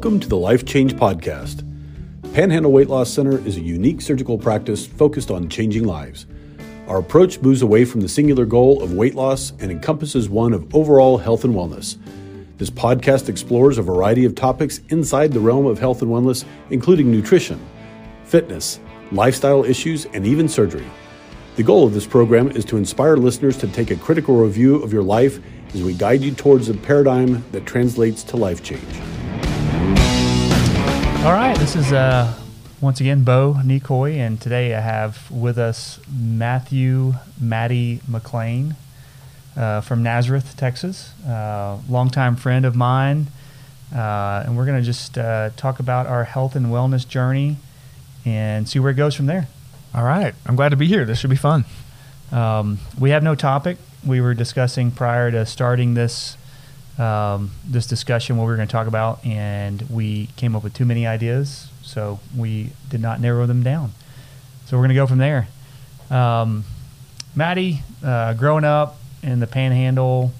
Welcome to the Life Change Podcast. Panhandle Weight Loss Center is a unique surgical practice focused on changing lives. Our approach moves away from the singular goal of weight loss and encompasses one of overall health and wellness. This podcast explores a variety of topics inside the realm of health and wellness, including nutrition, fitness, lifestyle issues, and even surgery. The goal of this program is to inspire listeners to take a critical review of your life as we guide you towards a paradigm that translates to life change. All right, this is uh, once again Bo Neichoy, and today I have with us Matthew Matty McLain uh, from Nazareth, Texas, uh, longtime friend of mine, uh, and we're going to just uh, talk about our health and wellness journey and see where it goes from there. All right, I'm glad to be here. This should be fun. Um, we have no topic. We were discussing prior to starting this um, this discussion what we were going to talk about, and we came up with too many ideas, so we did not narrow them down. So we're going to go from there. Um, Matty, uh, growing up in the Panhandle,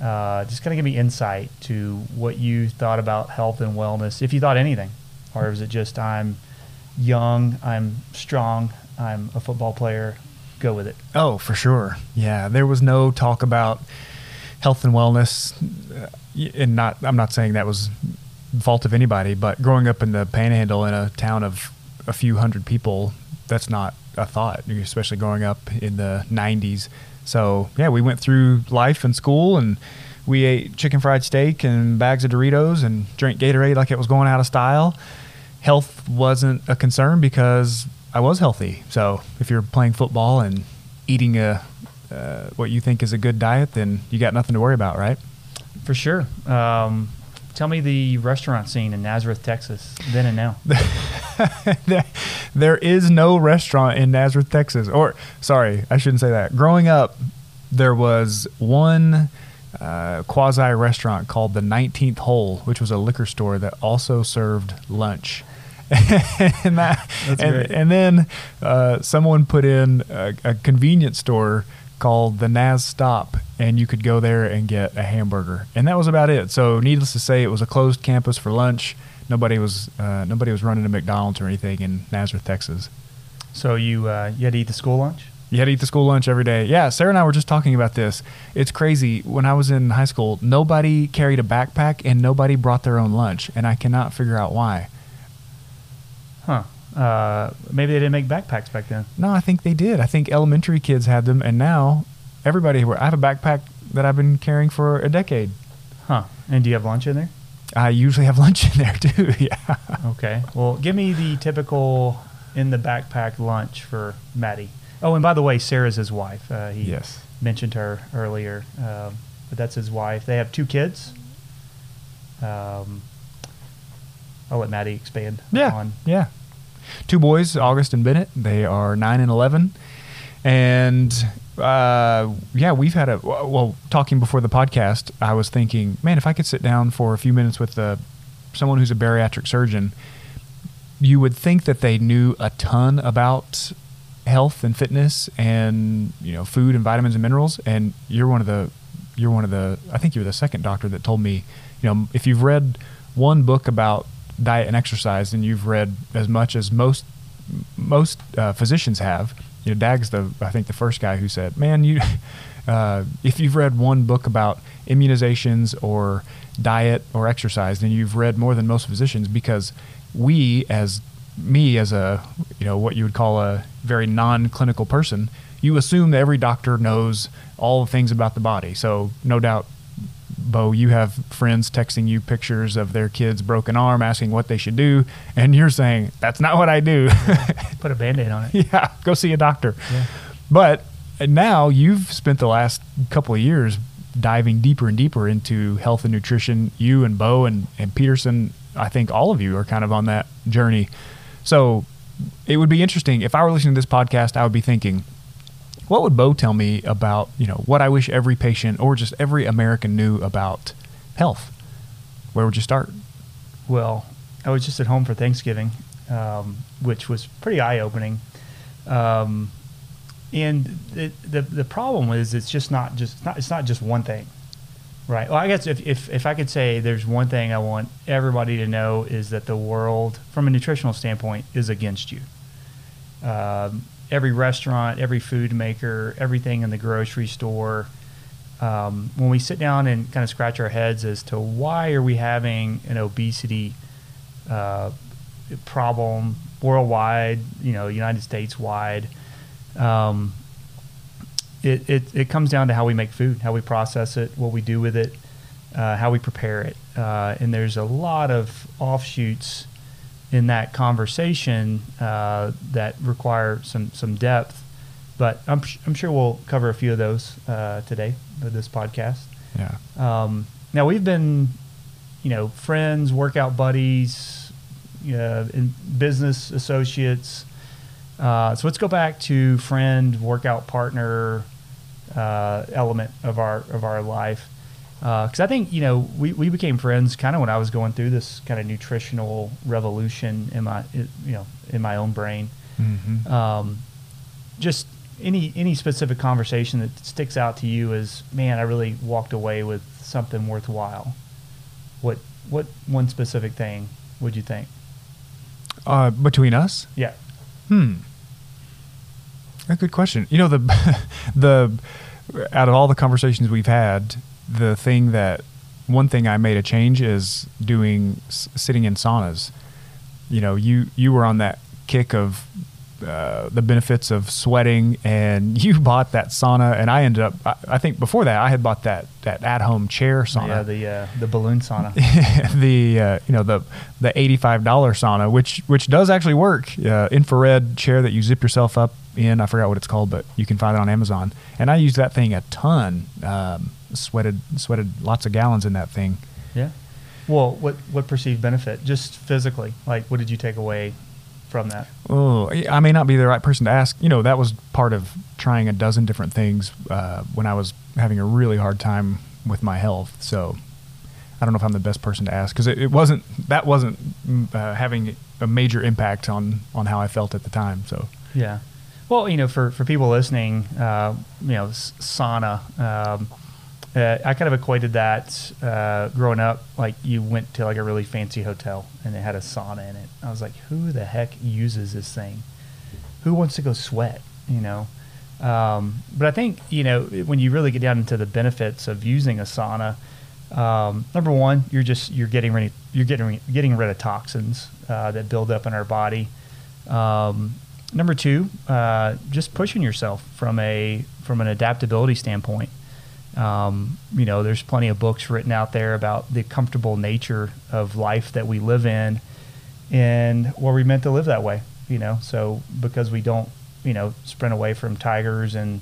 uh, just kind of give me insight to what you thought about health and wellness, if you thought anything, or is it just I'm young, I'm strong, I'm a football player, go with it. Oh, for sure. Yeah, there was no talk about health and wellness, uh, and not. I'm not saying that was fault of anybody, but growing up in the Panhandle in a town of a few hundred people, that's not a thought, especially growing up in the '90s. So yeah, we went through life and school, and we ate chicken fried steak and bags of Doritos and drank Gatorade like it was going out of style. Health wasn't a concern because I was healthy. So if you're playing football and eating a uh, what you think is a good diet, then you got nothing to worry about, right? For sure. Um, tell me the restaurant scene in Nazareth, Texas, then and now. there, there is no restaurant in Nazareth, Texas. Or, sorry, I shouldn't say that. Growing up, there was one uh, quasi restaurant called the 19th Hole, which was a liquor store that also served lunch. and, that, and, and, then uh, someone put in a, a convenience store called the Naz Stop, and you could go there and get a hamburger, and that was about it. So, needless to say, it was a closed campus for lunch. Nobody was uh, nobody was running a McDonald's or anything in Nazareth, Texas. So you uh, you had to eat the school lunch. You had to eat the school lunch every day. Yeah, Sarah and I were just talking about this. It's crazy. When I was in high school, nobody carried a backpack and nobody brought their own lunch, and I cannot figure out why. Uh, maybe they didn't make backpacks back then. No, I think they did. I think elementary kids had them, and now everybody. I have a backpack that I've been carrying for a decade. Huh. And do you have lunch in there? I usually have lunch in there too. yeah. Okay. Well, give me the typical in the backpack lunch for Matty. Oh, and by the way, Sarah's his wife. Uh, he yes. mentioned her earlier, um, but that's his wife. They have two kids. Um, I'll let Matty expand. Yeah. On. Yeah two boys, August and Bennett. They are nine and eleven, and uh, yeah, we've had a well. Talking before the podcast, I was thinking, man, if I could sit down for a few minutes with the, someone who's a bariatric surgeon, you would think that they knew a ton about health and fitness and you know food and vitamins and minerals. And you're one of the you're one of the I think you're the second doctor that told me, you know, if you've read one book about diet and exercise, and you've read as much as most most uh, physicians have. You know, Dag's the I think the first guy who said, "Man, you uh, if you've read one book about immunizations or diet or exercise, then you've read more than most physicians because we as me as a you know what you would call a very non-clinical person you assume that every doctor knows all the things about the body so no doubt Bo, you have friends texting you pictures of their kid's broken arm, asking what they should do, and you're saying that's not what I do. Put a band-aid on it. Yeah, go see a doctor. Yeah. But uh, now you've spent the last couple of years diving deeper and deeper into health and nutrition. You and Bo and, and Peterson, I think all of you are kind of on that journey. So it would be interesting if I were listening to this podcast, I would be thinking, what would Bo tell me about you know what I wish every patient or just every American knew about health? Where would you start? Well, I was just at home for Thanksgiving, um, which was pretty eye opening. Um, and the, the the problem is it's just not just not, it's not just one thing, Right. Well, I guess if, if, if I could say there's one thing I want everybody to know is that the world, from a nutritional standpoint, is against you. Um, every restaurant, every food maker, everything in the grocery store, um, when we sit down and kind of scratch our heads as to why are we having an obesity uh, problem worldwide, you know, United States wide, um, it, it, it comes down to how we make food, how we process it, what we do with it, uh, how we prepare it. Uh, and there's a lot of offshoots in that conversation uh, that require some, some depth. But I'm, I'm sure we'll cover a few of those uh, today with this podcast. Yeah. Um, now we've been, you know, friends, workout buddies, uh, in business associates. Uh, so let's go back to friend, workout partner uh, element of our of our life. Because I think you know we, we became friends kind of when I was going through this kind of nutritional revolution in my you know in my own brain. Mm-hmm. Um, just any any specific conversation that sticks out to you as man, I really walked away with something worthwhile. What what one specific thing would you think? Uh, between us, Yeah. Hmm. A good question. You know the the out of all the conversations we've had, the thing that one thing I made a change is doing sitting in saunas. You know, you you were on that kick of uh, the benefits of sweating, and you bought that sauna, and I ended up. I, I think before that, I had bought that that at home chair sauna Yeah, the uh, the balloon sauna. the uh, you know the the eighty five dollar sauna, which which does actually work. Uh, infrared chair that you zip yourself up in. I forgot what it's called, but you can find it on Amazon. And I used that thing a ton. Um, sweated sweated lots of gallons in that thing. yeah. Well, what what perceived benefit? Just physically, like what did you take away from that? Oh, I may not be the right person to ask. You know, that was part of trying a dozen different things uh, when I was having a really hard time with my health. So I don't know if I'm the best person to ask because it, it wasn't that wasn't mm, uh, having a major impact on on how I felt at the time. So Yeah. Well, you know, for, for people listening, uh, you know, sauna, um, uh, I kind of equated that uh, growing up, like you went to like a really fancy hotel and it had a sauna in it. I was like, who the heck uses this thing? Who wants to go sweat? You know. Um, but I think you know when you really get down into the benefits of using a sauna. Um, number one, you're just you're getting ready, you're getting getting rid of toxins uh, that build up in our body. Um, number two, uh, just pushing yourself from a from an adaptability standpoint. Um, you know, there's plenty of books written out there about the comfortable nature of life that we live in, and we're we meant to live that way. You know, so because we don't, you know, sprint away from tigers, and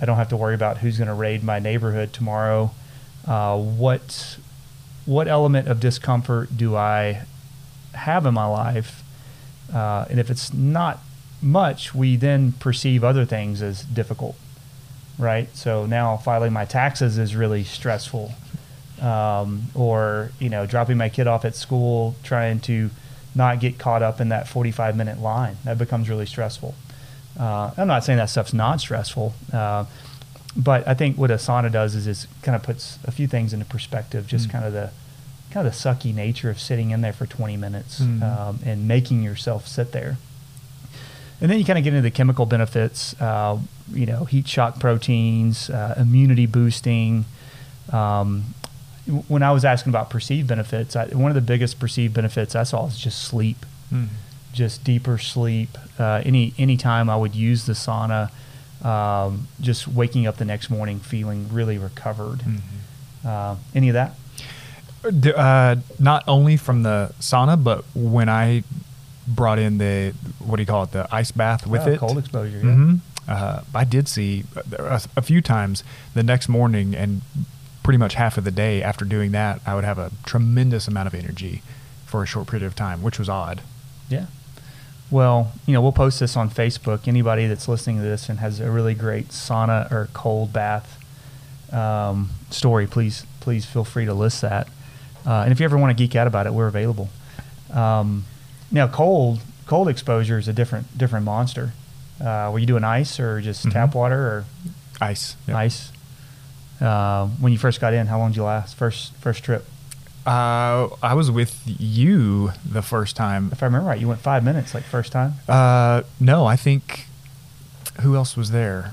I don't have to worry about who's going to raid my neighborhood tomorrow. Uh, what what element of discomfort do I have in my life? Uh, and if it's not much, we then perceive other things as difficult, right? So now filing my taxes is really stressful, um, or you know, dropping my kid off at school, trying to not get caught up in that 45 minute line. That becomes really stressful. Uh, I'm not saying that stuff's not stressful, uh, but I think what a sauna does is it kind of puts a few things into perspective. Just Mm. kind of the kind of the sucky nature of sitting in there for 20 minutes Mhm. um, and making yourself sit there. And then you kind of get into the chemical benefits, uh, you know, heat shock proteins, uh, immunity boosting. Um, when I was asking about perceived benefits, I, one of the biggest perceived benefits I saw is just sleep, just deeper sleep. Uh, any any time I would use the sauna, um, just waking up the next morning feeling really recovered. Uh, any of that? Uh, not only from the sauna, but when I brought in the what do you call it, the ice bath with Oh, it, cold exposure. Yeah. hmm Uh, I did see a, a few times the next morning and pretty much half of the day after doing that, I would have a tremendous amount of energy for a short period of time, which was odd. Yeah. Well, you know, we'll post this on Facebook. Anybody that's listening to this and has a really great sauna or cold bath um, story, please, please feel free to list that. Uh, and if you ever want to geek out about it, we're available. Um, now, cold cold exposure is a different different monster. Uh, were you doing ice or just Mhm. tap water or Ice. Yep. ice? Uh, when you first got in, how long did you last? First first trip. Uh, I was with you the first time. If I remember right, you went five minutes like first time. Uh, no, I think who else was there?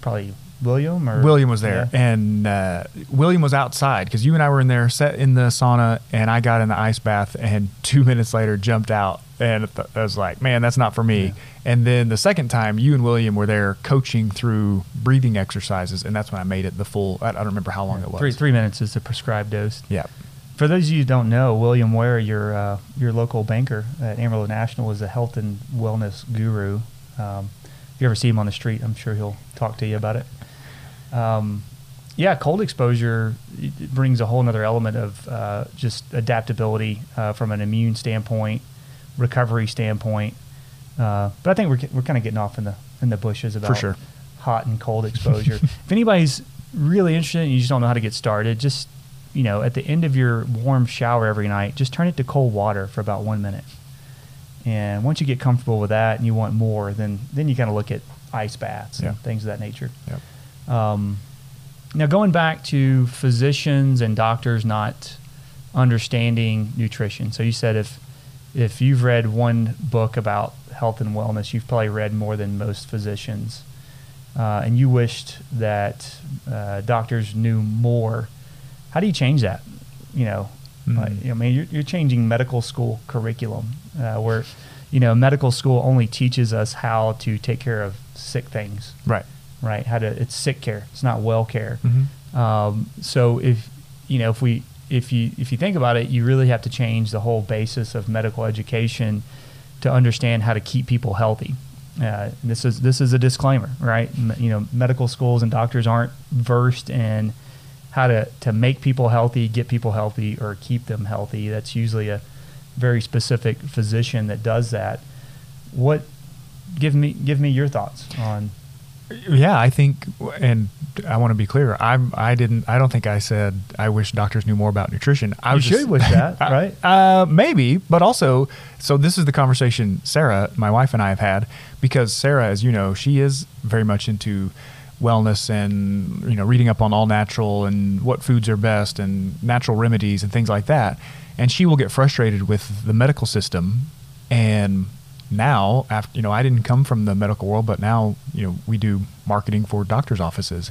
Probably William or William was there, Yeah. and uh, William was outside because you and I were in there, set in the sauna, and I got in the ice bath, and two minutes later jumped out, and th- I was like, "Man, that's not for me." Yeah. And then the second time, you and William were there coaching through breathing exercises, and that's when I made it the full. I, I don't remember how long it was. Three three minutes is the prescribed dose. Yeah. For those of you who don't know, William Ware, your uh, your local banker at Amarillo National, is a health and wellness guru. Um, if you ever see him on the street, I'm sure he'll talk to you about it. Um, yeah, cold exposure brings a whole other element of uh, just adaptability uh, from an immune standpoint, recovery standpoint. Uh, but I think we're, we're kind of getting off in the in the bushes about sure. hot and cold exposure. if anybody's really interested and you just don't know how to get started, just you know, at the end of your warm shower every night, just turn it to cold water for about one minute. And once you get comfortable with that and you want more, then then you kind of look at ice baths Yeah. and things of that nature. Yep. Um, now, going back to physicians and doctors not understanding nutrition. So you said if if you've read one book about health and wellness, you've probably read more than most physicians, uh, and you wished that uh, doctors knew more. How do you change that? You know, Mm. like, I mean, you're, you're changing medical school curriculum uh, where, you know, medical school only teaches us how to take care of sick things Right. right? How to it's sick care. It's not well care. Mhm. Um, so if you know if we if you if you think about it, you really have to change the whole basis of medical education to understand how to keep people healthy. Uh, this is this is a disclaimer, right? M- you know, medical schools and doctors aren't versed in how to, to make people healthy, get people healthy, or keep them healthy. That's usually a very specific physician that does that. What give me give me your thoughts on Yeah, I think, and I want to be clear. I'm. I didn't. I don't think I said I wish doctors knew more about nutrition. I You was should just- wish that, I- right? Uh, maybe, but also, so this is the conversation Sarah, my wife, and I have had because Sarah, as you know, she is very much into wellness and you know reading up on all natural and what foods are best and natural remedies and things like that. And she will get frustrated with the medical system and now after you know i didn't come from the medical world but now you know we do marketing for doctors offices.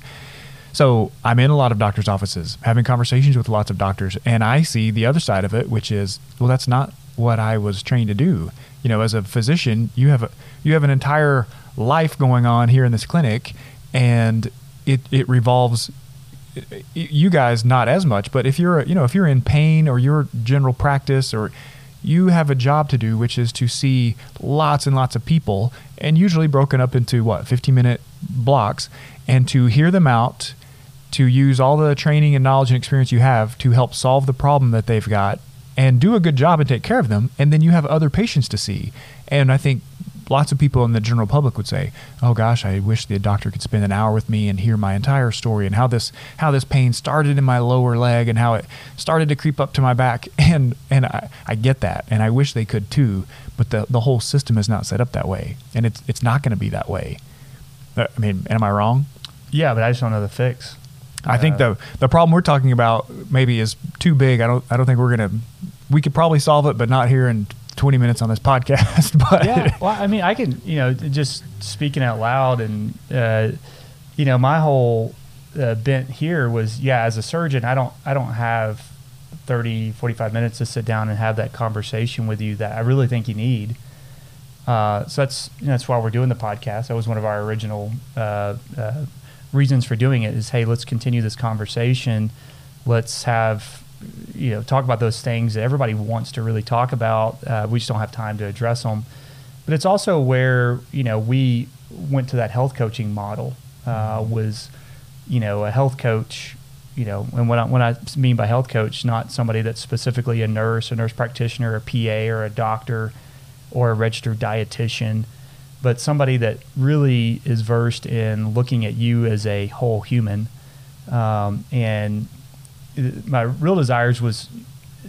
So i'm in a lot of doctors offices having conversations with lots of doctors and i see the other side of it which is well that's not what i was trained to do. You know as a physician you have a you have an entire life going on here in this clinic and it it revolves you guys not as much but if you're you know if you're in pain or you're general practice or you have a job to do which is to see lots and lots of people and usually broken up into what 15 minute blocks and to hear them out to use all the training and knowledge and experience you have to help solve the problem that they've got and do a good job and take care of them and then you have other patients to see. And i think lots of people in the general public would say, "Oh gosh, I wish the doctor could spend an hour with me and hear my entire story and how this how this pain started in my lower leg and how it started to creep up to my back." And and I, I get that, and I wish they could too. But the the whole system is not set up that way, and it's it's not going to be that way. Uh, I mean, am I wrong? Yeah, but I just don't know the fix. I think Uh, the the problem we're talking about maybe is too big. I don't I don't think we're gonna. We could probably solve it, but not here in 20 minutes on this podcast. But yeah, well, I mean, I can, you know, just speaking out loud, and uh, you know, my whole uh, bent here was, yeah, as a surgeon, I don't, I don't have 30, 45 minutes to sit down and have that conversation with you that I really think you need. Uh, so that's you know, that's why we're doing the podcast. That was one of our original uh, uh, reasons for doing it. Is hey, let's continue this conversation. Let's have you know talk about those things that everybody wants to really talk about. Uh, we just don't have time to address them. But it's also where you know we went to that health coaching model. Uh, was you know a health coach. You know, and what I, what I mean by health coach, not somebody that's specifically a nurse, a nurse practitioner, a PA, or a doctor, or a registered dietitian, but somebody that really is versed in looking at you as a whole human. Um, and my real desires was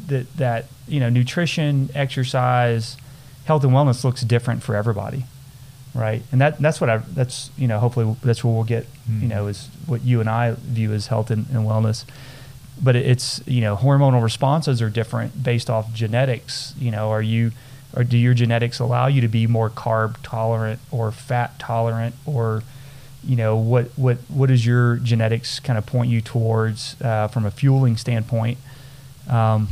that that you know nutrition, exercise, health and wellness looks different for everybody, right? And that that's what I that's you know hopefully that's what we'll get Mhm. you know is what you and I view as health and, and wellness. But it- it's you know hormonal responses are different based off genetics. You know, are you or do your genetics allow you to be more carb tolerant or fat tolerant or you know what what what does your genetics kind of point you towards uh, from a fueling standpoint? Um,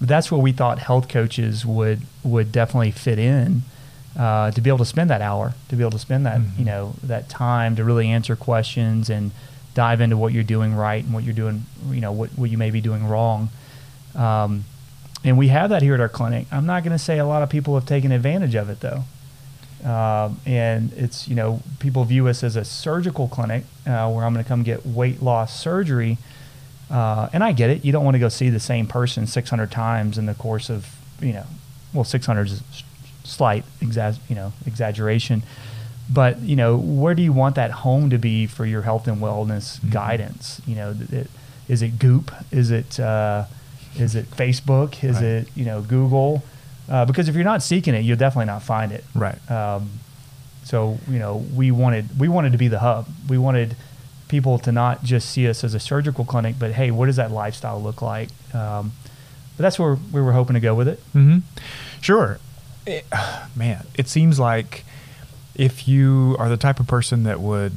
that's where we thought health coaches would would definitely fit in uh, to be able to spend that hour, to be able to spend that Mhm. you know that time to really answer questions and dive into what you're doing right and what you're doing, you know, what what you may be doing wrong. Um, and we have that here at our clinic. I'm not going to say a lot of people have taken advantage of it though. Um, and it's you know people view us as a surgical clinic uh, where I'm going to come get weight loss surgery, uh, and I get it. You don't want to go see the same person 600 times in the course of you know, well 600 is slight exa- you know exaggeration, but you know where do you want that home to be for your health and wellness Mhm. guidance? You know, it, is it Goop? Is it uh, is it Facebook? Is Right. it you know Google? Uh, because if you're not seeking it, you'll definitely not find it. Right. Um, so you know, we wanted we wanted to be the hub. We wanted people to not just see us as a surgical clinic, but hey, what does that lifestyle look like? Um, but that's where we were hoping to go with it. Mm-hmm. Sure. It- man, it seems like if you are the type of person that would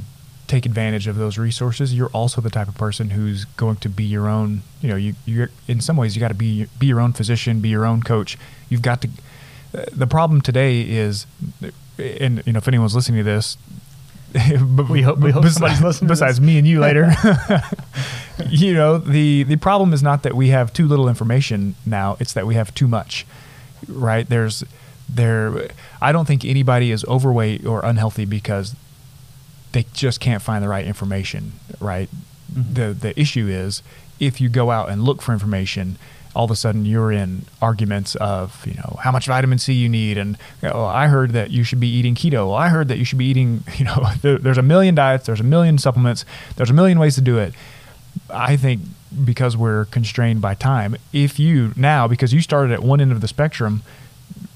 take advantage of those resources, you're also the type of person who's going to be your own. You know, you you're in some ways you got to be be your own physician, be your own coach. You've got to. uh, The problem today is, and you know, if anyone's listening to this, but We hope- we hope somebody's listening Besides me and you later, you know, the the problem is not that we have too little information now; it's that we have too much. Right? There's there. I don't think anybody is overweight or unhealthy because they just can't find the right information. Right? Mhm. The the issue is if you go out and look for information. All of a sudden, you're in arguments of you know how much vitamin C you need, and oh, I heard that you should be eating keto. Well, I heard that you should be eating you know there, there's a million diets, there's a million supplements, there's a million ways to do it. I think because we're constrained by time, if you now, because you started at one end of the spectrum,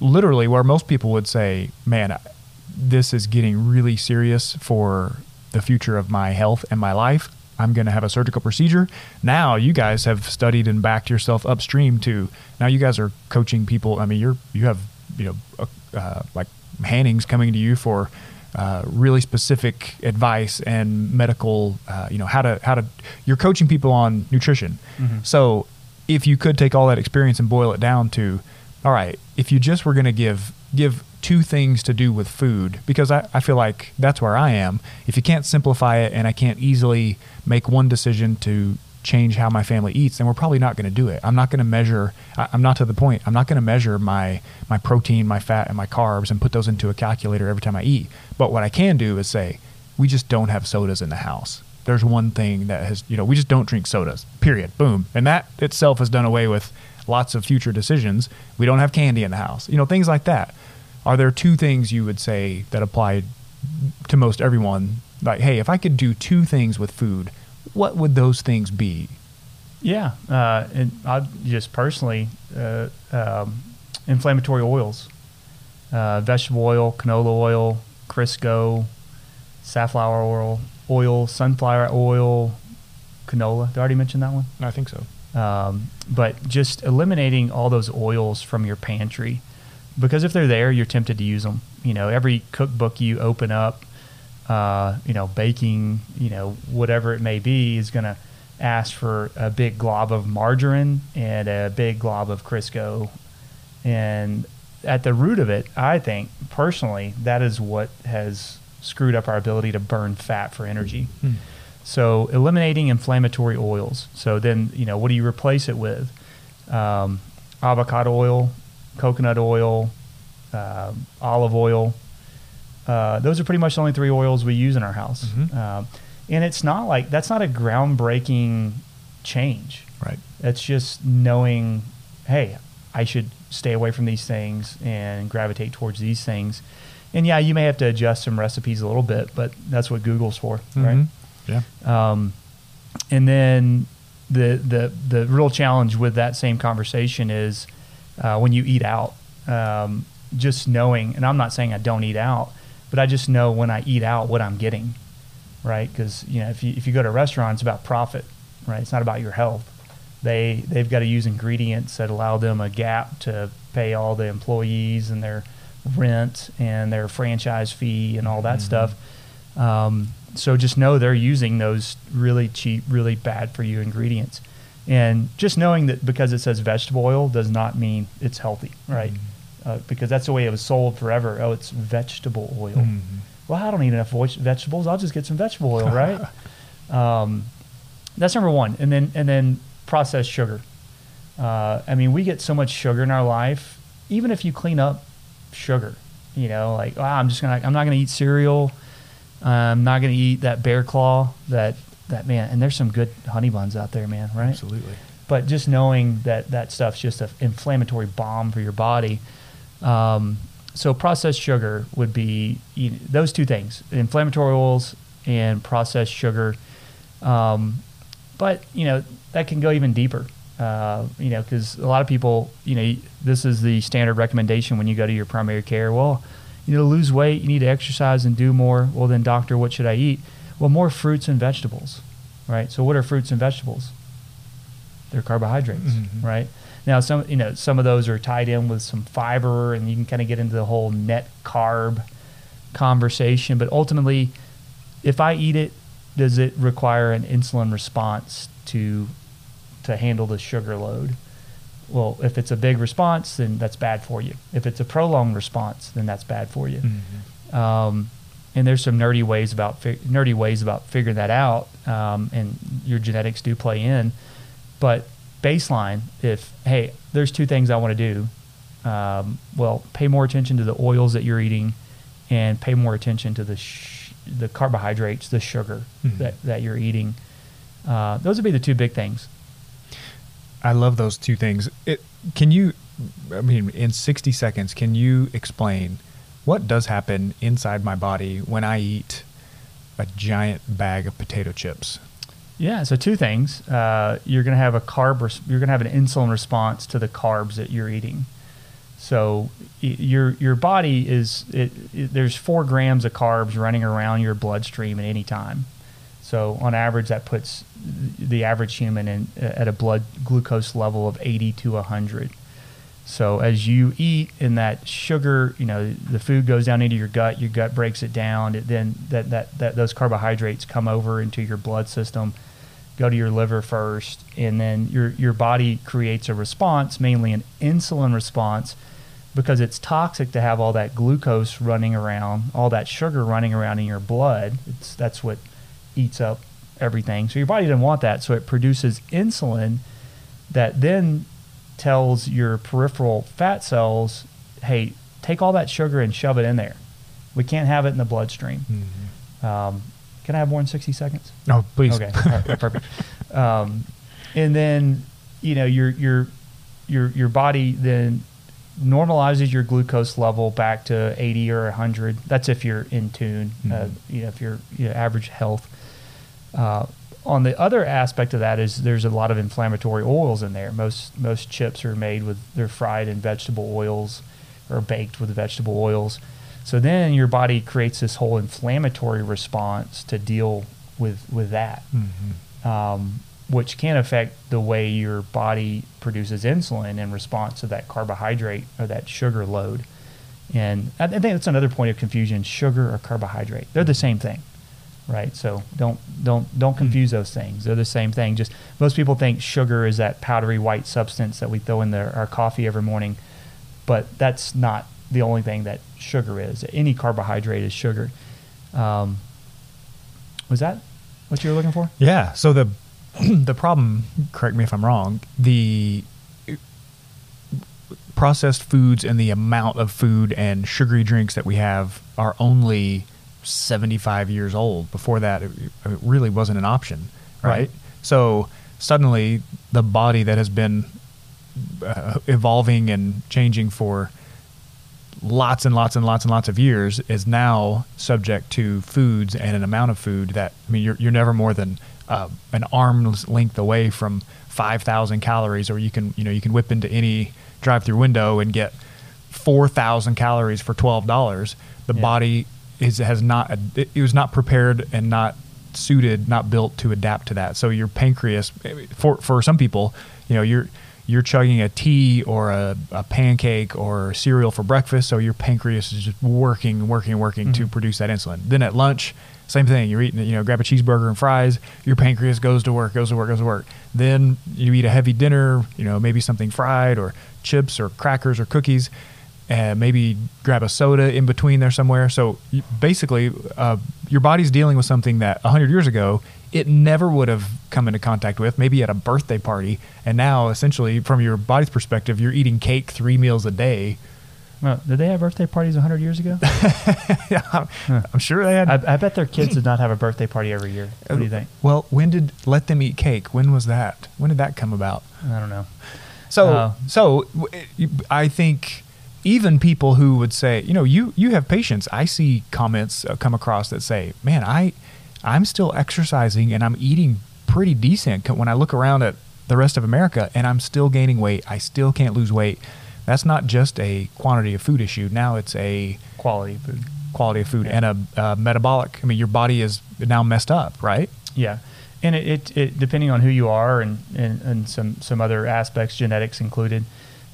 literally where most people would say, man, this is getting really serious for the future of my health and my life. I'm going to have a surgical procedure. Now you guys have studied and backed yourself upstream to now you guys are coaching people. I mean, you're, you have, you know, uh, uh, like Hannings coming to you for uh, really specific advice and medical, uh, you know, how to, how to, you're coaching people on nutrition. Mhm. So if you could take all that experience and boil it down to, all right, if you just were going to give give two things to do with food, because I, I feel like that's where I am. If you can't simplify it and I can't easily make one decision to change how my family eats, then we're probably not going to do it. I'm not going to measure. I, I'm not to the point. I'm not going to measure my my protein, my fat, and my carbs and put those into a calculator every time I eat. But what I can do is say, we just don't have sodas in the house. There's one thing that has, you know, we just don't drink sodas. Period. Boom. And that itself has done away with lots of future decisions. We don't have candy in the house. You know, things like that. Are there two things you would say that apply to most everyone? Like, hey, if I could do two things with food, what would those things be? Yeah, uh, and I just personally, uh, um, inflammatory oils, uh, vegetable oil, canola oil, Crisco, safflower oil, oil, sunflower oil, canola. Did I already mention that one? I think so. Um, but just eliminating all those oils from your pantry, because if they're there, you're tempted to use them. You know, every cookbook you open up, uh, you know, baking, you know, whatever it may be, is going to ask for a big glob of margarine and a big glob of Crisco. And at the root of it, I think personally, that is what has screwed up our ability to burn fat for energy. Hmm. So eliminating inflammatory oils. So then, you know, what do you replace it with? Um, avocado oil, coconut oil, um, olive oil. Uh, those are pretty much the only three oils we use in our house. Mhm. Um, and it's not like that's not a groundbreaking change. Right. It's just knowing, hey, I should stay away from these things and gravitate towards these things. And yeah, you may have to adjust some recipes a little bit, but that's what Google's for, right? Mhm. Yeah. Um, and then the the the real challenge with that same conversation is uh, when you eat out, um, just knowing. And I'm not saying I don't eat out, but I just know when I eat out what I'm getting, right? Because you know if you if you go to a restaurant, it's about profit, right? It's not about your health. They they've got to use ingredients that allow them a gap to pay all the employees and their rent and their franchise fee and all that Mhm. stuff. Um, so just know they're using those really cheap, really bad for you ingredients. And just knowing that because it says vegetable oil does not mean it's healthy, right? Uh, because that's the way it was sold forever. Oh, it's vegetable oil. Mhm. Well, I don't eat enough vegetables. I'll just get some vegetable oil, right? um, that's number one. And then and then processed sugar. Uh, I mean, we get so much sugar in our life. Even if you clean up sugar, you know, like oh, I'm just gonna I'm not gonna eat cereal. I'm not gonna eat that bear claw. That that man. And there's some good honey buns out there, man. Right? Absolutely. but just knowing that that stuff's just an inflammatory bomb for your body. Um, so processed sugar would be you know, those two things: inflammatory oils and processed sugar. Um, but you know that can go even deeper. Uh, you know, because a lot of people, you know, this is the standard recommendation when you go to your primary care. Well, you know, to lose weight, you need to exercise and do more. Well, then, doctor, what should I eat? Well, more fruits and vegetables, right? So, what are fruits and vegetables? They're carbohydrates, Mhm. right? Now, some you know some of those are tied in with some fiber, and you can kind of get into the whole net carb conversation. But ultimately, if I eat it, does it require an insulin response to to handle the sugar load? Well, if it's a big response, then that's bad for you. If it's a prolonged response, then that's bad for you. Mhm. Um, and there's some nerdy ways about fi- nerdy ways about figuring that out, um, and your genetics do play in. But baseline, if hey, there's two things I want to do. Um, well, pay more attention to the oils that you're eating, and pay more attention to the sh- the carbohydrates, the sugar Mhm. that, that you're eating. Uh, those would be the two big things. I love those two things. It, can you, I mean, in 60 seconds, can you explain what does happen inside my body when I eat a giant bag of potato chips? Yeah, so two things. Uh, you're going to have a carb. Res- you're going to have an insulin response to the carbs that you're eating. So your your body is it, it, there's four grams of carbs running around your bloodstream at any time. So on average, that puts the average human in at a blood glucose level of 80 to 100. So as you eat and that sugar, you know, the food goes down into your gut, your gut breaks it down, it then that, that, that those carbohydrates come over into your blood system, go to your liver first, and then your your body creates a response, mainly an insulin response, because it's toxic to have all that glucose running around, all that sugar running around in your blood. It's that's what eats up everything. So your body doesn't want that, so it produces insulin that then tells your peripheral fat cells, hey, take all that sugar and shove it in there. We can't have it in the bloodstream. Um, can I have more than 60 seconds? No, please. Okay, right, perfect. Um, and then, you know, your your your your body then normalizes your glucose level back to 80 or 100. That's if you're in tune. Uh, Mhm. you know, if you're you know, average health. Uh, on the other aspect of that is there's a lot of inflammatory oils in there. Most most chips are made with they're fried in vegetable oils or baked with vegetable oils. So then your body creates this whole inflammatory response to deal with with that, Mhm. um, which can affect the way your body produces insulin in response to that carbohydrate or that sugar load. And I I think that's another point of confusion: sugar or carbohydrate. They're the same thing, right? So don't don't don't confuse those things. They're the same thing. Just most people think sugar is that powdery white substance that we throw in their, our coffee every morning, but that's not the only thing that sugar is. Any carbohydrate is sugar. Um, was that what you were looking for? Yeah. So the the problem, correct me if I'm wrong, the processed foods and the amount of food and sugary drinks that we have are only 75 years old. Before that, it, it really wasn't an option, right? Right. So suddenly, the body that has been uh, evolving and changing for lots and lots and lots and lots of years is now subject to foods and an amount of food that I mean you're you're never more than uh, an arm's length away from five thousand calories, or you can you know you can whip into any drive-through window and get four thousand calories for twelve dollars. The Yeah. body is has not it, was not prepared and not suited, not built to adapt to that. So your pancreas, for for some people, you know, you're you're chugging a tea or a, a pancake or cereal for breakfast, so your pancreas is just working, working, working mm-hmm. to produce that insulin. Then at lunch, same thing. You're eating, you know, grab a cheeseburger and fries. Your pancreas goes to work, goes to work, goes to work. Then you eat a heavy dinner, you know, maybe something fried or chips or crackers or cookies, and maybe grab a soda in between there somewhere. So basically, uh, your body's dealing with something that 100 years ago it never would have come into contact with, maybe at a birthday party. And now, essentially, from your body's perspective, you're eating cake three meals a day. Well, did they have birthday parties 100 years ago? yeah, I'm, huh. I'm, sure they had. I, I, bet their kids did not have a birthday party every year. What do you think? Well, when did let them eat cake? When was that? When did that come about? I don't know. So, uh, so I think even people who would say, you know, you you have patience. I see comments uh, come across that say, "Man, I I'm still exercising and I'm eating pretty decent when I look around at the rest of America and I'm still gaining weight. I still can't lose weight. That's not just a quantity of food issue. Now it's a quality of food. Quality of food yeah. and a uh, metabolic. I mean, your body is now messed up, right? Yeah. And it, it, it depending on who you are and, and, and some, some other aspects, genetics included,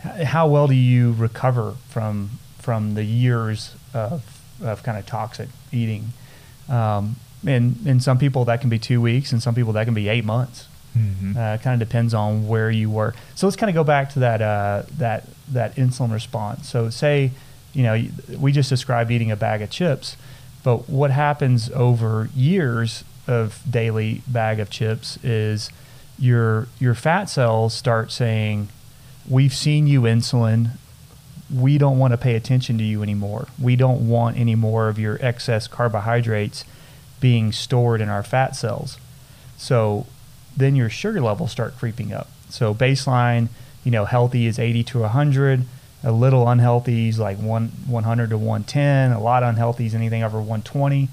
how well do you recover from from the years of, of kind of toxic eating? Um, and in some people that can be two weeks, and some people that can be eight months. Mm-hmm. Uh, kind of depends on where you were. So let's kind of go back to that uh, that that insulin response. So say, you know, we just described eating a bag of chips, but what happens over years of daily bag of chips is your your fat cells start saying, "We've seen you insulin. We don't want to pay attention to you anymore. We don't want any more of your excess carbohydrates." being stored in our fat cells. So then your sugar levels start creeping up. So baseline, you know, healthy is 80 to 100. A little unhealthy is like one 100 to 110. A lot unhealthy is anything over 120.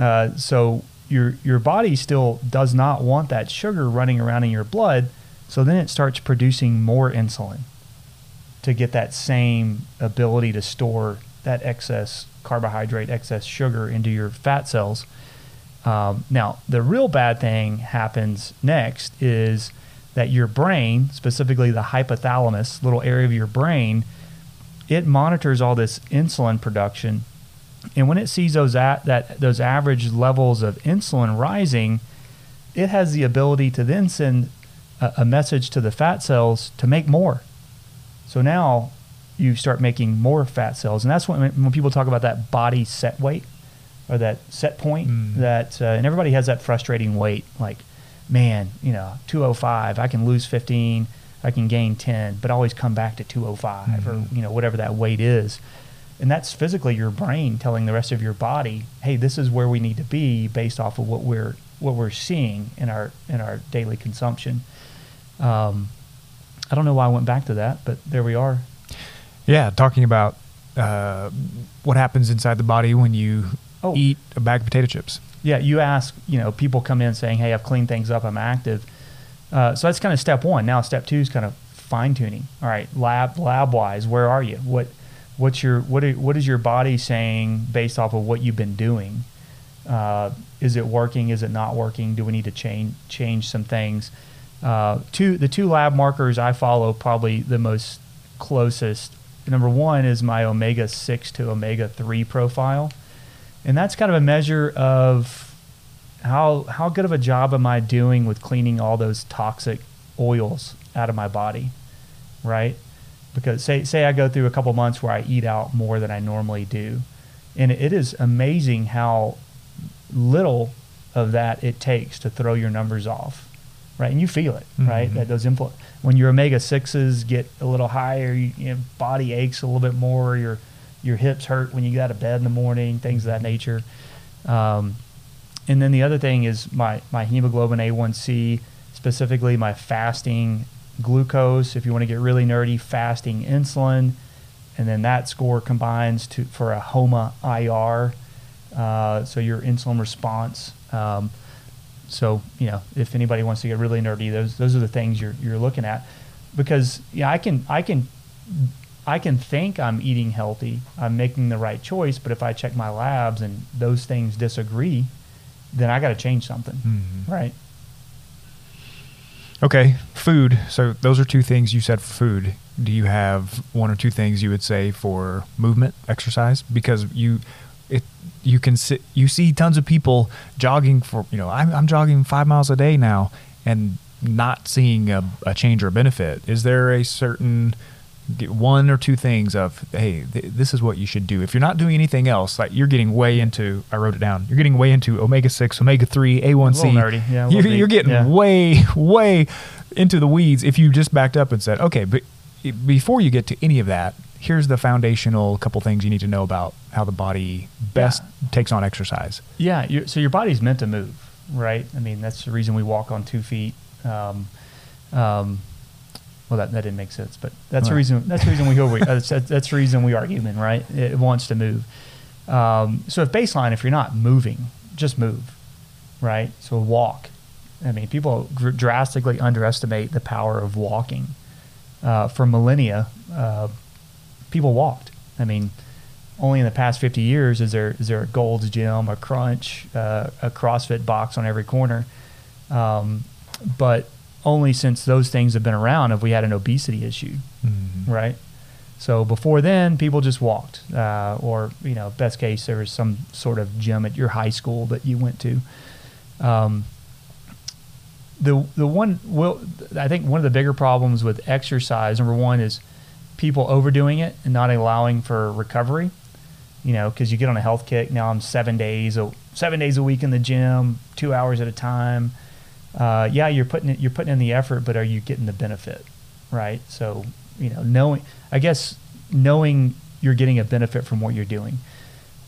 Uh, so your your body still does not want that sugar running around in your blood. So then it starts producing more insulin to get that same ability to store that excess carbohydrate, excess sugar into your fat cells. Um, now, the real bad thing happens next is that your brain, specifically the hypothalamus, little area of your brain, it monitors all this insulin production, and when it sees those at, that those average levels of insulin rising, it has the ability to then send a, a message to the fat cells to make more. So now you start making more fat cells. And that's when, when people talk about that body set weight or that set point mm. that, uh, and everybody has that frustrating weight. Like, man, you know, 205, I can lose 15, I can gain 10, but always come back to 205 mm-hmm. or, you know, whatever that weight is. And that's physically your brain telling the rest of your body, hey, this is where we need to be based off of what we're, what we're seeing in our, in our daily consumption. Um, I don't know why I went back to that, but there we are. Yeah, talking about uh, what happens inside the body when you oh. eat a bag of potato chips. Yeah, you ask, you know, people come in saying, "Hey, I've cleaned things up. I'm active." Uh, so that's kind of step one. Now, step two is kind of fine tuning. All right, lab lab wise, where are you? What what's your what are, what is your body saying based off of what you've been doing? Uh, is it working? Is it not working? Do we need to change change some things? Uh, two the two lab markers I follow probably the most closest number one is my omega 6 to omega 3 profile. And that's kind of a measure of how, how good of a job am I doing with cleaning all those toxic oils out of my body, right? Because say, say I go through a couple months where I eat out more than I normally do. And it is amazing how little of that it takes to throw your numbers off right? And you feel it, mm-hmm. right? That those influ- when your omega sixes get a little higher, you, you know, body aches a little bit more. Your your hips hurt when you get out of bed in the morning, things of that nature. Um, and then the other thing is my my hemoglobin A1C, specifically my fasting glucose. If you want to get really nerdy, fasting insulin, and then that score combines to for a HOMA IR. Uh, so your insulin response. Um, so you know, if anybody wants to get really nerdy, those those are the things you're you're looking at, because yeah, I can I can I can think I'm eating healthy, I'm making the right choice, but if I check my labs and those things disagree, then I got to change something, Mhm. right? Okay, food. So those are two things you said for food. Do you have one or two things you would say for movement, exercise? Because you, it, you can sit, you see tons of people jogging for, you know, I'm, I'm jogging five miles a day now, and not seeing a, a change or benefit. Is there a certain one or two things of hey th- this is what you should do. If you're not doing anything else like you're getting way into i wrote it down you're getting way into omega-6 omega-3 a1c A little nerdy, yeah, you're, you're getting yeah. way way into the weeds if you just backed up and said okay but eh, before you get to any of that here's the foundational couple things you need to know about how the body best takes on exercise Yeah. so your body's meant to move, right? I mean, that's the reason we walk on two feet. Um, um, well, that, that didn't make sense, but that's the reason. That's the reason we go. That's that's the reason we are human, right? It wants to move. Um, so, if baseline, if you're not moving, just move, right? So walk. I mean, people gr- drastically underestimate the power of walking. Uh, for millennia, uh, people walked. I mean, only in the past 50 years is there is there a Gold's Gym, a Crunch, uh, a CrossFit box on every corner. Um, but only since those things have been around have we had an obesity issue, Mhm. right? So before then, people just walked, uh, or you know, best case there was some sort of gym at your high school that you went to. Um, the the one well, I think one of the bigger problems with exercise, number one, is people overdoing it and not allowing for recovery. You know, because you get on a health kick. Now I'm seven days, a, seven days a week in the gym, two hours at a time. Uh, yeah, you're putting it, you're putting in the effort, but are you getting the benefit, right? So you know, knowing, I guess, knowing you're getting a benefit from what you're doing.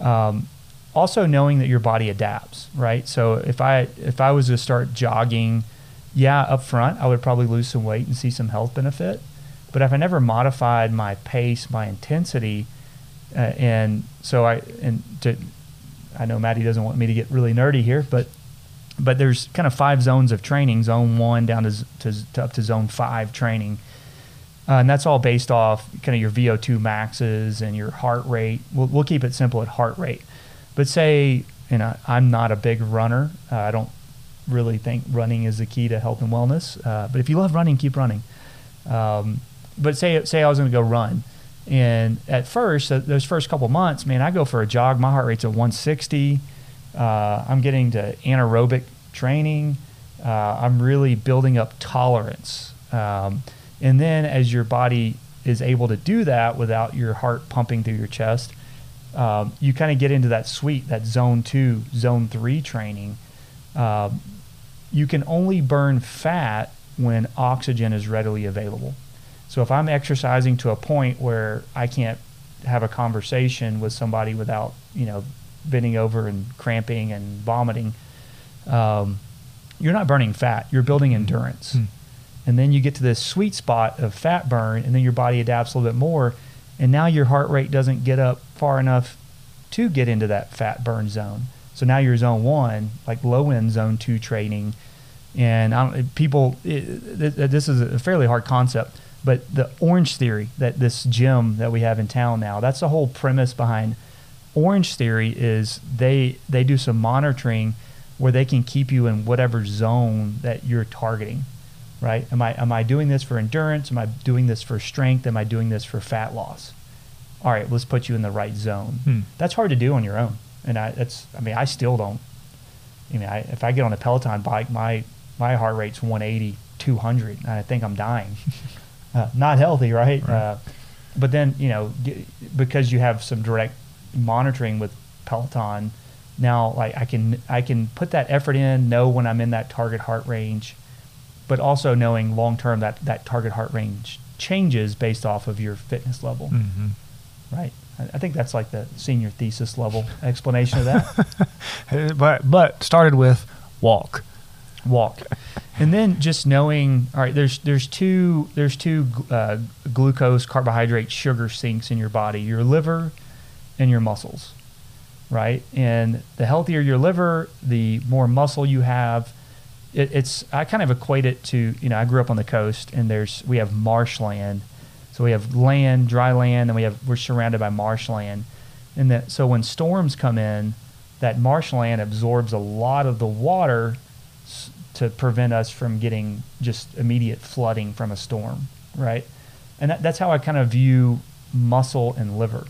Um, also knowing that your body adapts, right? So if I if I was to start jogging, yeah, up front I would probably lose some weight and see some health benefit. But if I never modified my pace, my intensity, uh, and so I and to, I know Matty doesn't want me to get really nerdy here, but but there's kind of five zones of training: zone one down to, to, to up to zone five training, uh, and that's all based off kind of your VO2 maxes and your heart rate. We'll, we'll keep it simple at heart rate. But say, you know, I'm not a big runner. Uh, I don't really think running is the key to health and wellness. Uh, but if you love running, keep running. Um, but say say I was going to go run, and at first, those first couple months, man, I go for a jog. My heart rate's at 160. Uh, I'm getting to anaerobic training. Uh, I'm really building up tolerance. Um, and then as your body is able to do that without your heart pumping through your chest, um, you kind of get into that sweet, that zone two, zone three training. Um, you can only burn fat when oxygen is readily available. So if I'm exercising to a point where I can't have a conversation with somebody without, you know, bending over and cramping and vomiting, um, you're not burning fat. You're building endurance. Hmm. And then you get to this sweet spot of fat burn, and then your body adapts a little bit more. And now your heart rate doesn't get up far enough to get into that fat burn zone. So now you're zone one, like low end zone two training. And I don't, people, it, th- this is a fairly hard concept, but the Orangetheory that this gym that we have in town now, that's the whole premise behind Orangetheory is they they do some monitoring where they can keep you in whatever zone that you're targeting right? Am i am i doing this for endurance? Am i doing this for strength? Am i doing this for fat loss? All right let's put you in the right zone. Hmm. that's hard to do on your own. And i that's i mean i still don't. I mean I, if i get on a peloton bike my my heart rate's 180 200 and i think i'm dying uh, not healthy right, Right. Uh, but then you know because you have some direct monitoring with peloton now like i can i can put that effort in know when i'm in that target heart range but also knowing long term that that target heart range changes based off of your fitness level Mhm. right I, I think that's like the senior thesis level explanation of that but but started with walk. walk and then just knowing all right there's there's two there's two uh, glucose carbohydrate sugar sinks in your body your liver and your muscles right? And the healthier your liver the more muscle you have. It, it's i kind of equate it to you know i grew up on the coast and there's we have marshland. So we have land, dry land, and we have we're surrounded by marshland. And that so when storms come in, that marshland absorbs a lot of the water to prevent us from getting just immediate flooding from a storm, right? And that, that's how I kind of view muscle and liver,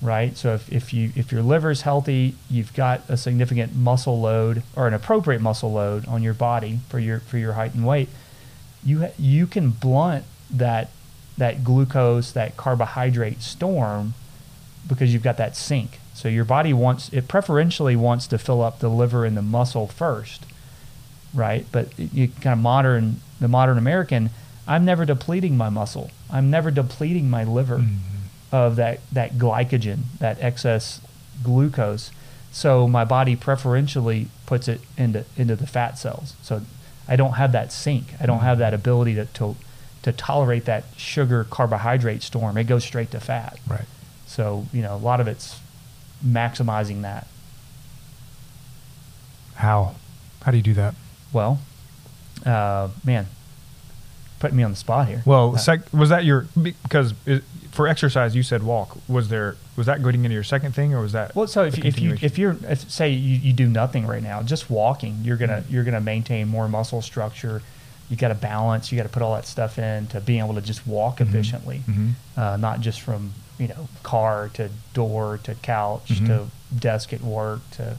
right? So if, if you if your liver is healthy, you've got a significant muscle load or an appropriate muscle load on your body for your for your height and weight, you ha- you can blunt that that glucose, that carbohydrate storm because you've got that sink. So your body wants it preferentially wants to fill up the liver and the muscle first, right? But you kind of modern the modern American, I'm never depleting my muscle. I'm never depleting my liver mm-hmm. of that that glycogen, that excess glucose. So my body preferentially puts it into into the fat cells. So I don't have that sink. I don't mm-hmm. have that ability to to, to tolerate that sugar carbohydrate storm. It goes straight to fat. Right. So you know a lot of it's maximizing that. How? How do you do that? Well, uh, man, putting me on the spot here. Well, Uh, sec- was that your because it, for exercise you said walk? Was there was that getting into your second thing or was that? Well, so if, you- if you if you're if, say you, you do nothing right now, just walking, you're gonna Mm-hmm. you're gonna maintain more muscle structure. You got to balance. You got to put all that stuff in to being able to just walk Mhm. efficiently, Mhm. uh, not just from you know car to door to couch Mhm. to desk at work to.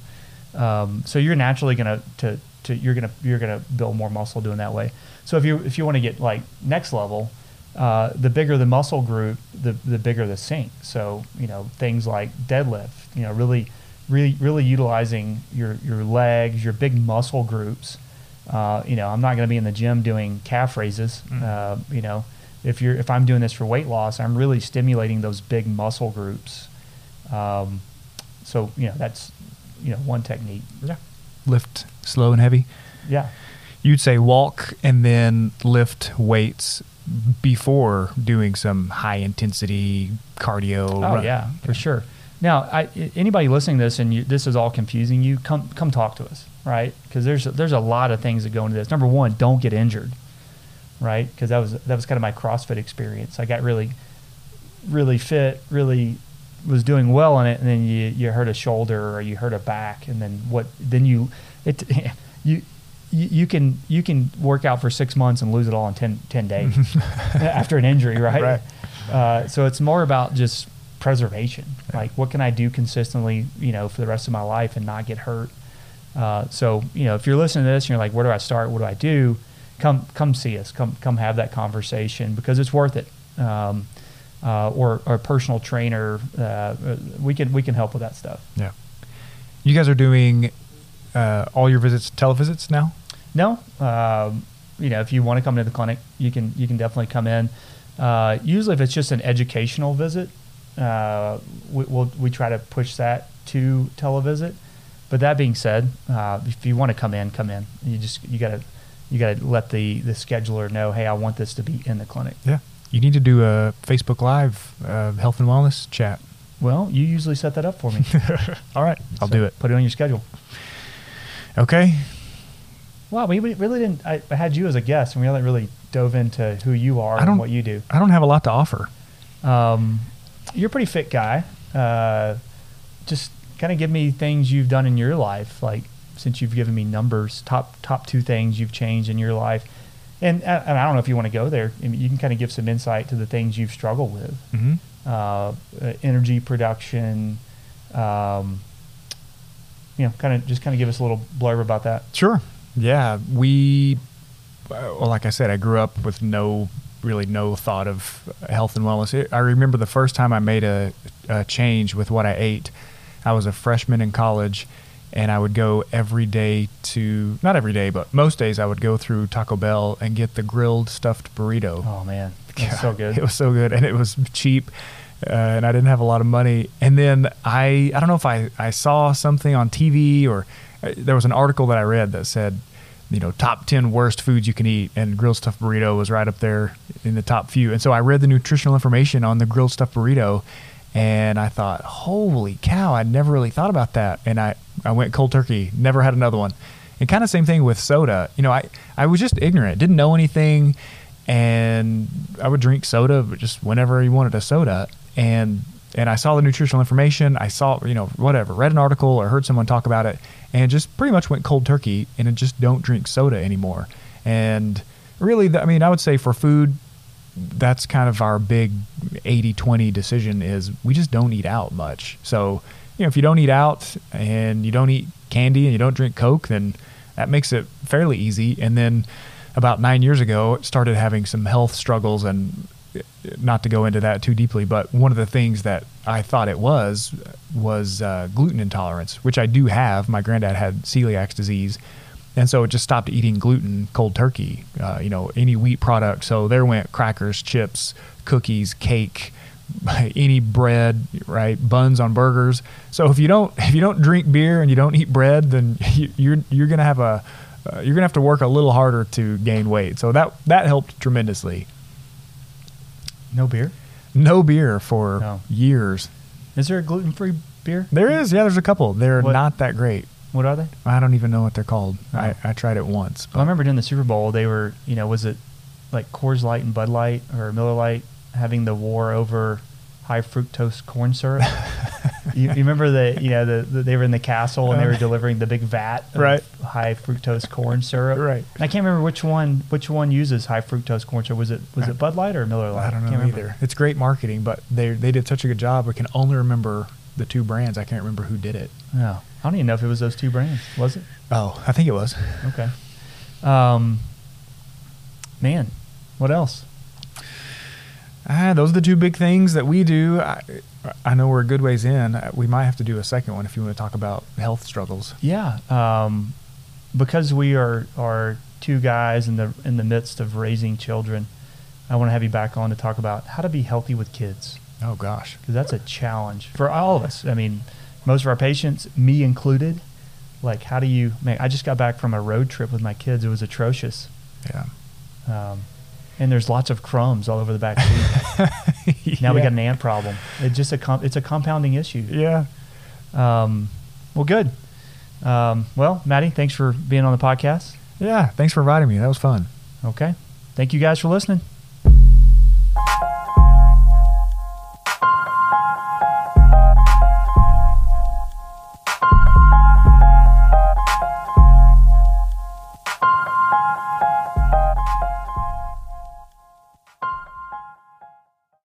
Um, so you're naturally gonna to, to you're gonna you're gonna build more muscle doing that way. So if you if you want to get like next level, uh, the bigger the muscle group, the the bigger the sink. So you know things like deadlift, you know really really really utilizing your your legs, your big muscle groups. Uh, you know I'm not going to be in the gym doing calf raises. Mm. Uh, you know if you're if I'm doing this for weight loss, I'm really stimulating those big muscle groups. Um, so you know that's you know one technique. yeah, lift slow and heavy. Yeah. You'd say walk and then lift weights before doing some high intensity cardio. Oh run. yeah, for sure. Now, I, anybody listening to this and you, this is all confusing you, come come talk to us, right? Because there's there's a lot of things that go into this. Number one, don't get injured, right? Because that was that was kind of my CrossFit experience. I got really really fit, really was doing well in it, and then you you hurt a shoulder or you hurt a back, and then what? Then you it you. You, can you can work out for six months and lose it all in 10, 10 days after an injury, right? Right. Uh, so it's more about just preservation. Like, what can I do consistently, you know, for the rest of my life and not get hurt? Uh, so, you know, if you're listening to this and you're like, where do I start? What do I do? Come, come see us. Come, come have that conversation because it's worth it. Um, uh, or, or a personal trainer, uh, we can, we can help with that stuff. Yeah. You guys are doing uh, all your visits televisits now. No, um, you know, if you want to come to the clinic, you can you can definitely come in. Uh, usually, if it's just an educational visit, uh, we, we'll, we try to push that to televisit. But that being said, uh, if you want to come in, come in. You just you gotta you gotta let the the scheduler know, hey, I want this to be in the clinic. Yeah. You need to do a Facebook Live uh, health and wellness chat. Well, you usually set that up for me. All right, I'll So do it. Put it on your schedule. Okay. Wow, we really didn't. I, I had you as a guest, and we haven't really dove into who you are I don't- and what you do. I don't have a lot to offer. Um, you're a pretty fit guy. Uh, just kind of give me things you've done in your life, like since you've given me numbers, top top two things you've changed in your life, and and I don't know if you want to go there. I mean, you can kind of give some insight to the things you've struggled with, Mm-hmm. uh, uh, energy production. Um, you know, kind of just kind of give us a little blurb about that. Sure. Yeah, we. Well, like I said, I grew up with no, really no thought of health and wellness. It, I remember the first time I made a, a change with what I ate. I was a freshman in college, and I would go every day to not every day, but most days I would go through Taco Bell and get the grilled stuffed burrito. Oh man, that's so good. It was so good, and it was cheap, uh, and I didn't have a lot of money. And then I, I don't know if I, I saw something on TV or uh, there was an article that I read that said, you know, top ten worst foods you can eat, and grilled stuffed burrito was right up there in the top few. And so I read the nutritional information on the grilled stuffed burrito, and I thought, holy cow, I never really thought about that. And I, I went cold turkey, never had another one. And kind of same thing with soda. You know, I, I was just ignorant, didn't know anything and I would drink soda, just whenever you wanted a soda, and and I saw the nutritional information. I saw you know whatever, read an article or heard someone talk about it, and just pretty much went cold turkey and just don't drink soda anymore. And really, I mean, I would say for food, that's kind of our big 80-20 decision is we just don't eat out much. So you know, if you don't eat out and you don't eat candy and you don't drink Coke, then that makes it fairly easy. And then about nine years ago, started having some health struggles and not to go into that too deeply, but one of the things that I thought it was was uh, gluten intolerance, which I do have. My granddad had celiac disease, and so it just stopped eating gluten cold turkey. Uh, you know, any wheat product. So there went crackers, chips, cookies, cake, any bread, right? Buns on burgers. So if you don't if you don't drink beer and you don't eat bread, then you, you're you're gonna have a uh, you're gonna have to work a little harder to gain weight. So that that helped tremendously. No beer. No beer for No. years. Is there a gluten free beer? There is, yeah. There's a couple. They're What- not that great. What are they? I don't even know what they're called. Oh. I, I tried it once. Well, I remember during the Super Bowl, they were, you know, was it like Coors Light and Bud Light or Miller Lite having the war over high fructose corn syrup? you, you remember that? You know, the, the, they were in the castle and they were uh-huh. delivering the big vat of Right. high fructose corn syrup. Right. And I can't remember which one which one uses high fructose corn syrup. Was it was it Bud Light or Miller Lite? I don't know remember. either. It's great marketing, but they they did such a good job. I can only remember the two brands. I can't remember who did it. No, I don't even know if it was those two brands. Was it? Oh, I think it was. Okay. Um, man, what else? Ah, those are the two big things that we do. I, I know we're a good ways in. Uh, We might have to do a second one if you want to talk about health struggles. Yeah, um, because we are are two guys in the in the midst of raising children. I want to have you back on to talk about how to be healthy with kids Oh gosh. because that's a challenge for all of us. I mean, most of our patients, me included. Like, how do you? Man, I just got back from a road trip with my kids. It was atrocious, Yeah. um, and there's lots of crumbs all over the back seat. now we got an ant problem. It's just a com- it's a compounding issue. Yeah. Um, well, good. Um, well, Matty, thanks for being on the podcast. Yeah. Thanks for inviting me. That was fun. Okay. Thank you guys for listening.